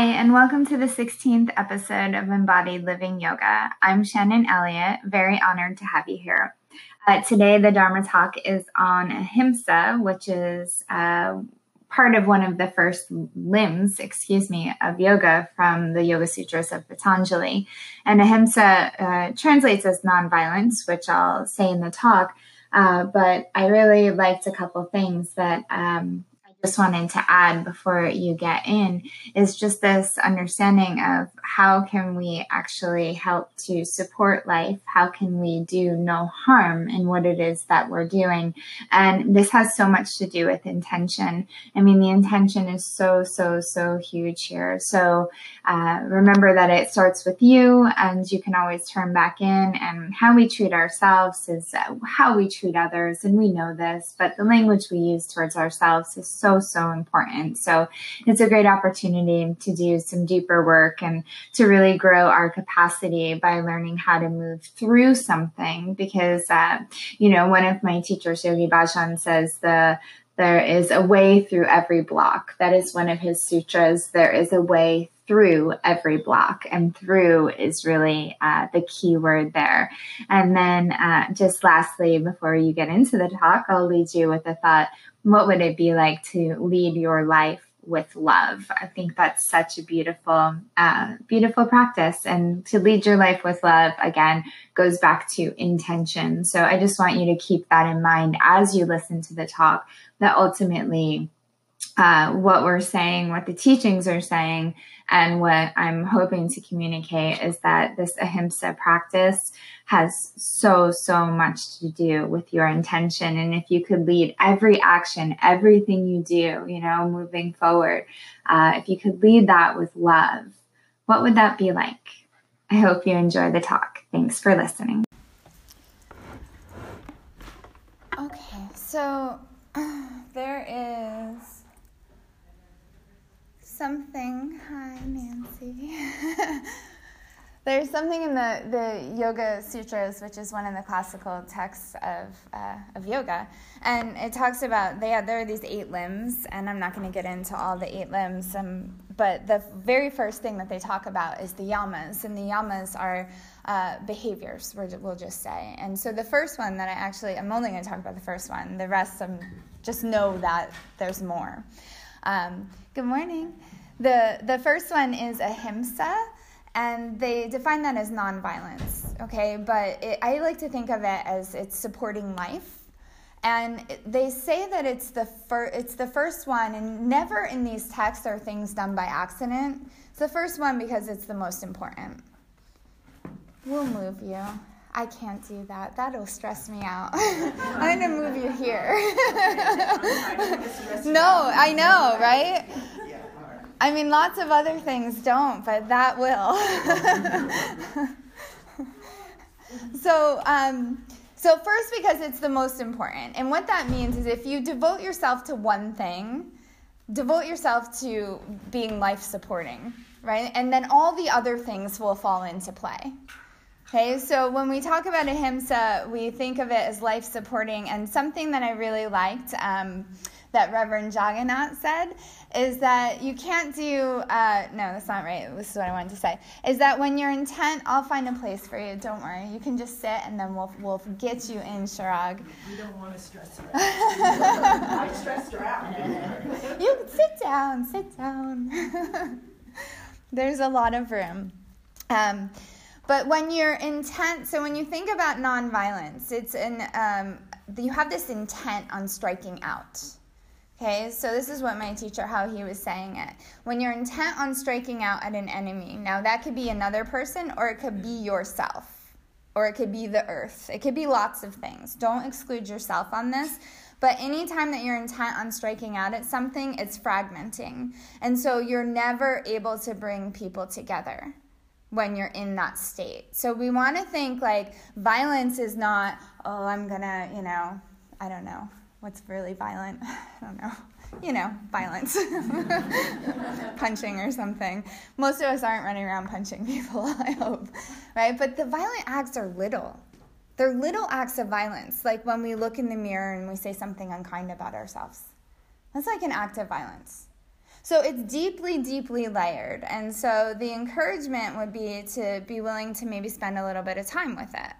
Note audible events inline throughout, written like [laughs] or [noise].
Hi, and welcome to the 16th episode of Embodied Living Yoga. I'm Shannon Elliott, very honored to have you here. Uh, today, the Dharma talk is on ahimsa, which is uh, part of one of the first limbs, excuse me, of yoga from the Yoga Sutras of Patanjali. And ahimsa uh, translates as nonviolence, which I'll say in the talk. Uh, but I really liked a couple things that um, just wanted to add before you get in is just this understanding of how can we actually help to support life? How can we do no harm in what it is that we're doing? And this has so much to do with intention. I mean the intention is so so so huge here. So uh, remember that it starts with you and you can always turn back in. And how we treat ourselves is uh, how we treat others. And we know this but the language we use towards ourselves is so so, important. So it's a great opportunity to do some deeper work and to really grow our capacity by learning how to move through something. Because, uh, you know, one of my teachers, Yogi Bhajan, says the there is a way through every block. That is one of his sutras. There is a way through every block, and through is really uh, the key word there. And then, uh, just lastly, before you get into the talk, I'll lead you with a thought what would it be like to lead your life with love? I think that's such a beautiful, uh, beautiful practice. And to lead your life with love, again, goes back to intention. So I just want you to keep that in mind as you listen to the talk, that ultimately, uh, what we're saying, what the teachings are saying, and what I'm hoping to communicate is that this ahimsa practice has so, so much to do with your intention. And if you could lead every action, everything you do, you know, moving forward, uh, if you could lead that with love, what would that be like? I hope you enjoy the talk. Thanks for listening. Okay, so [clears throat] there is something. Hi, Nancy. [laughs] There's something in the, the Yoga Sutras, which is one of the classical texts of, uh, of yoga, and it talks about they have, there are these eight limbs, and I'm not going to get into all the eight limbs, um, but the very first thing that they talk about is the yamas, and the yamas are uh, behaviors, we'll just say. And so the first one that I actually, I'm only going to talk about the first one. The rest, um, just know that there's more. Um, good morning. The, the first one is ahimsa, and they define that as nonviolence, okay? But it, I like to think of it as it's supporting life. And they say that it's the, fir- it's the first one, and never in these texts are things done by accident. It's the first one because it's the most important. We'll move you. I can't do that. That'll stress me out. [laughs] I'm to move you here. [laughs] [laughs] no, I know, right? I mean, lots of other things don't, but that will. so, um, so first, because it's the most important, and what that means is if you devote yourself to one thing, devote yourself to being life supporting, right? And then all the other things will fall into play. Okay, so when we talk about ahimsa, we think of it as life supporting, and something that I really liked. Um, that Reverend Jagannath said is that you can't do, uh, no, that's not right. This is what I wanted to say. Is that when you're intent, I'll find a place for you. Don't worry. You can just sit and then we'll, we'll get you in Shirag. We don't want to stress her out. [laughs] I stressed her out. you can sit down, sit down. [laughs] There's a lot of room. Um, but when you're intent, so when you think about nonviolence, it's an, um, you have this intent on striking out. Okay, so this is what my teacher, how he was saying it. When you're intent on striking out at an enemy, now that could be another person or it could be yourself or it could be the earth. It could be lots of things. Don't exclude yourself on this. But anytime that you're intent on striking out at something, it's fragmenting. And so you're never able to bring people together when you're in that state. So we want to think like violence is not, oh, I'm gonna, you know, I don't know, what's really violent? [laughs] I don't know. You know, violence. [laughs] punching or something. Most of us aren't running around punching people, [laughs] I hope. Right? But the violent acts are little. They're little acts of violence, like when we look in the mirror and we say something unkind about ourselves. That's like an act of violence. So it's deeply, deeply layered. And so the encouragement would be to be willing to maybe spend a little bit of time with it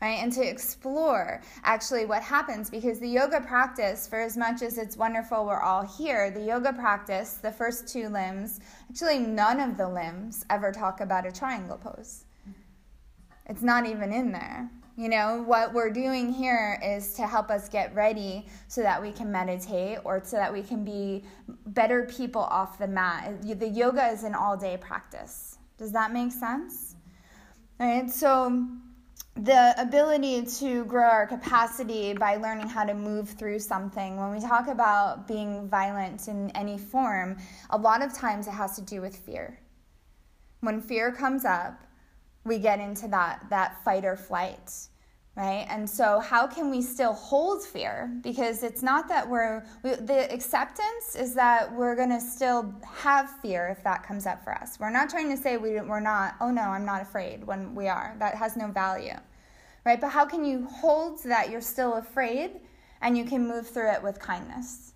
right? And to explore actually what happens because the yoga practice, for as much as it's wonderful we're all here, the yoga practice, the first two limbs, actually none of the limbs ever talk about a triangle pose. It's not even in there. You know, what we're doing here is to help us get ready so that we can meditate or so that we can be better people off the mat. The yoga is an all day practice. Does that make sense? All right, so the ability to grow our capacity by learning how to move through something. When we talk about being violent in any form, a lot of times it has to do with fear. When fear comes up, we get into that, that fight or flight right? And so how can we still hold fear? Because it's not that we're we, the acceptance is that we're going to still have fear if that comes up for us. We're not trying to say we, we're not oh no i'm not afraid when we are. That has no value right? But how can you hold that you're still afraid and you can move through it with kindness?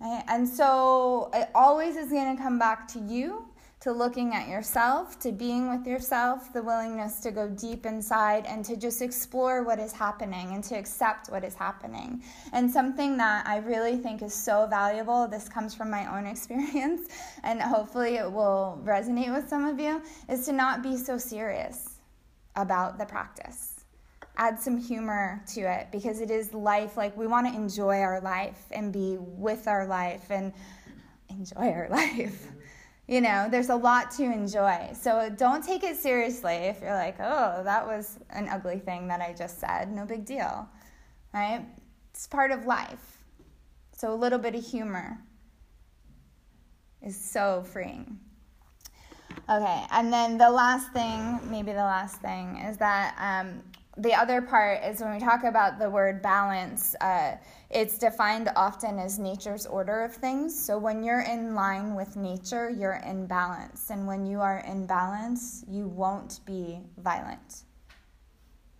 Right? and so it always is going to come back to you to looking at yourself, to being with yourself, the willingness to go deep inside and to just explore what is happening and to accept what is happening. And something that I really think is so valuable, this comes from my own [laughs] experience, and hopefully it will resonate with some of you, is to not be so serious about the practice. Add some humor to it because it is life. Like, we want to enjoy our life and be with our life and enjoy our [laughs] life. You know, there's a lot to enjoy. So don't take it seriously if you're like, oh, that was an ugly thing that I just said. No big deal, right? It's part of life. So a little bit of humor is so freeing. Okay, and then the last thing, maybe the last thing, is that um, the other part is when we talk about the word balance, uh, it's defined often as nature's order of things. So when you're in line with nature, you're in balance. And when you are in balance, you won't be violent.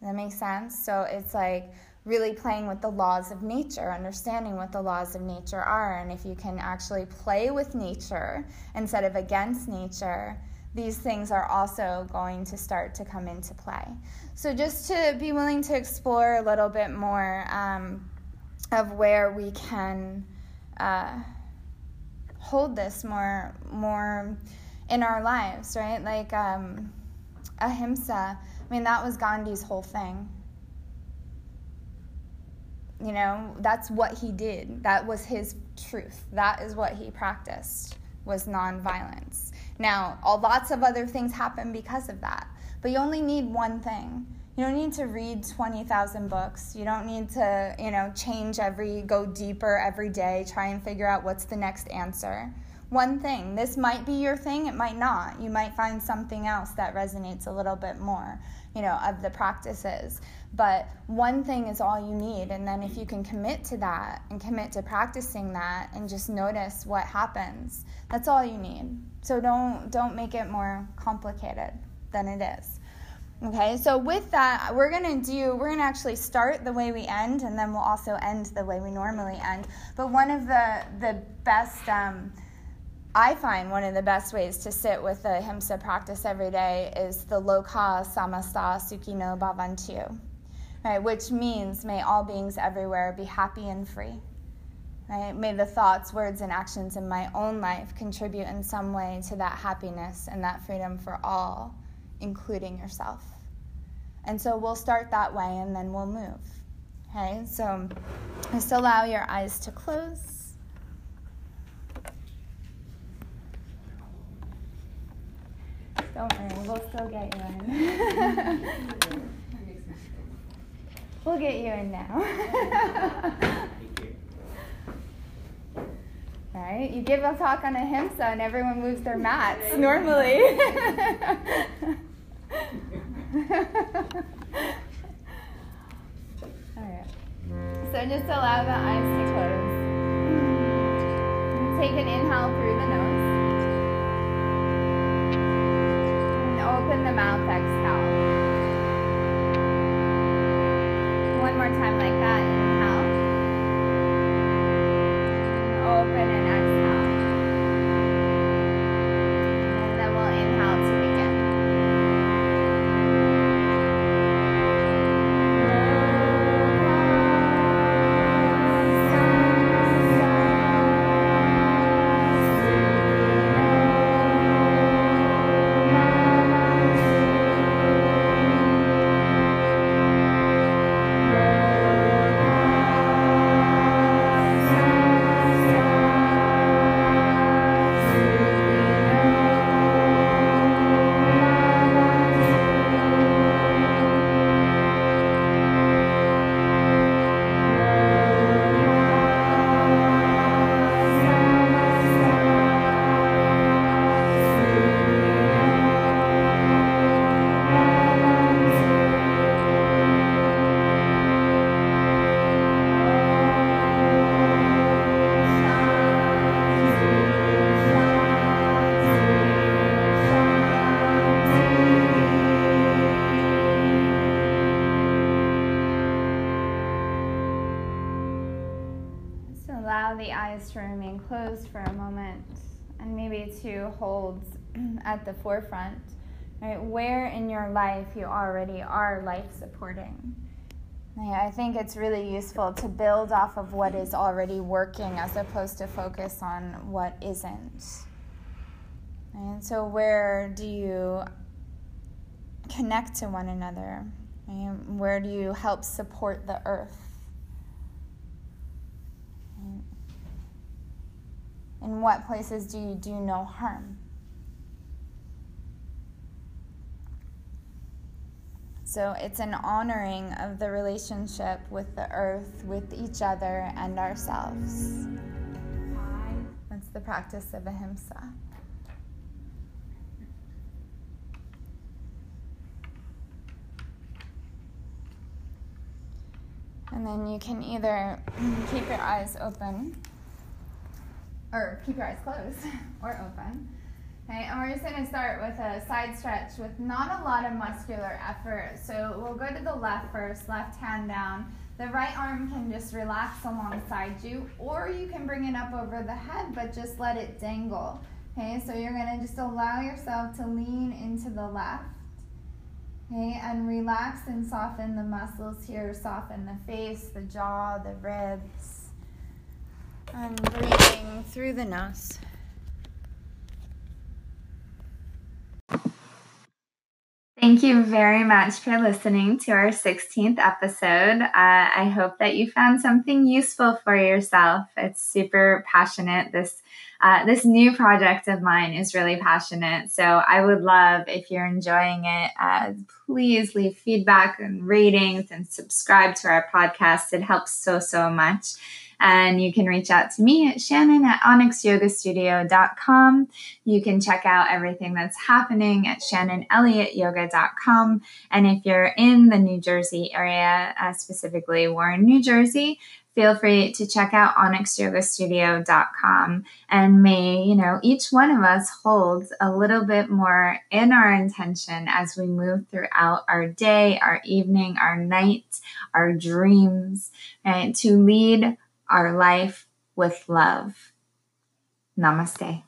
That makes sense? So it's like really playing with the laws of nature, understanding what the laws of nature are. And if you can actually play with nature instead of against nature, these things are also going to start to come into play. So, just to be willing to explore a little bit more um, of where we can uh, hold this more, more in our lives, right? Like um, ahimsa. I mean, that was Gandhi's whole thing. You know, that's what he did. That was his truth. That is what he practiced was nonviolence. Now, all, lots of other things happen because of that, but you only need one thing. You don't need to read 20,000 books. You don't need to, you know, change every, go deeper every day, try and figure out what's the next answer. One thing. This might be your thing, it might not. You might find something else that resonates a little bit more, you know, of the practices. But one thing is all you need. And then if you can commit to that and commit to practicing that and just notice what happens, that's all you need. So don't don't make it more complicated than it is. Okay, so with that, we're gonna do, we're gonna actually start the way we end, and then we'll also end the way we normally end. But one of the, the best, um, I find one of the best ways to sit with the Ahimsa practice every day is the Loka Samasta Sukhino Bhavantu, right, which means may all beings everywhere be happy and free. Right? May the thoughts, words, and actions in my own life contribute in some way to that happiness and that freedom for all, including yourself. And so we'll start that way and then we'll move. Okay, so just allow your eyes to close. Don't worry, we'll still get you in. [laughs] we'll get you in now. [laughs] right? You give a talk on ahimsa and everyone moves their mats normally. [laughs] All right. So just allow the eyes to close. Take an inhale through the nose. Open the mouth, exhale. One more time like that. Inhale open and exhale. To remain closed for a moment and maybe to hold [clears throat] at the forefront, right? Where in your life you already are life supporting. Yeah, I think it's really useful to build off of what is already working as opposed to focus on what isn't. And so, where do you connect to one another? Where do you help support the earth? In what places do you do no harm? So it's an honoring of the relationship with the earth, with each other, and ourselves. That's the practice of ahimsa. And then you can either [clears throat] keep your eyes open or keep your eyes closed [laughs] or open. Okay, and we're just going to start with a side stretch with not a lot of muscular effort. So we'll go to the left first, left hand down. The right arm can just relax alongside you, or you can bring it up over the head, but just let it dangle. Okay, so you're going to just allow yourself to lean into the left. Okay, and relax and soften the muscles here, soften the face, the jaw, the ribs. And breathing through the nose. Thank you very much for listening to our 16th episode. Uh, I hope that you found something useful for yourself. It's super passionate. This uh, this new project of mine is really passionate. So I would love if you're enjoying it, uh, please leave feedback and ratings and subscribe to our podcast. It helps so so much. And you can reach out to me at Shannon at onyxyogastudio.com. You can check out everything that's happening at shannonelliottyoga.com. And if you're in the New Jersey area, uh, specifically Warren, New Jersey, feel free to check out onyxyogastudio.com and may you know each one of us holds a little bit more in our intention as we move throughout our day our evening our night our dreams right to lead our life with love. Namaste.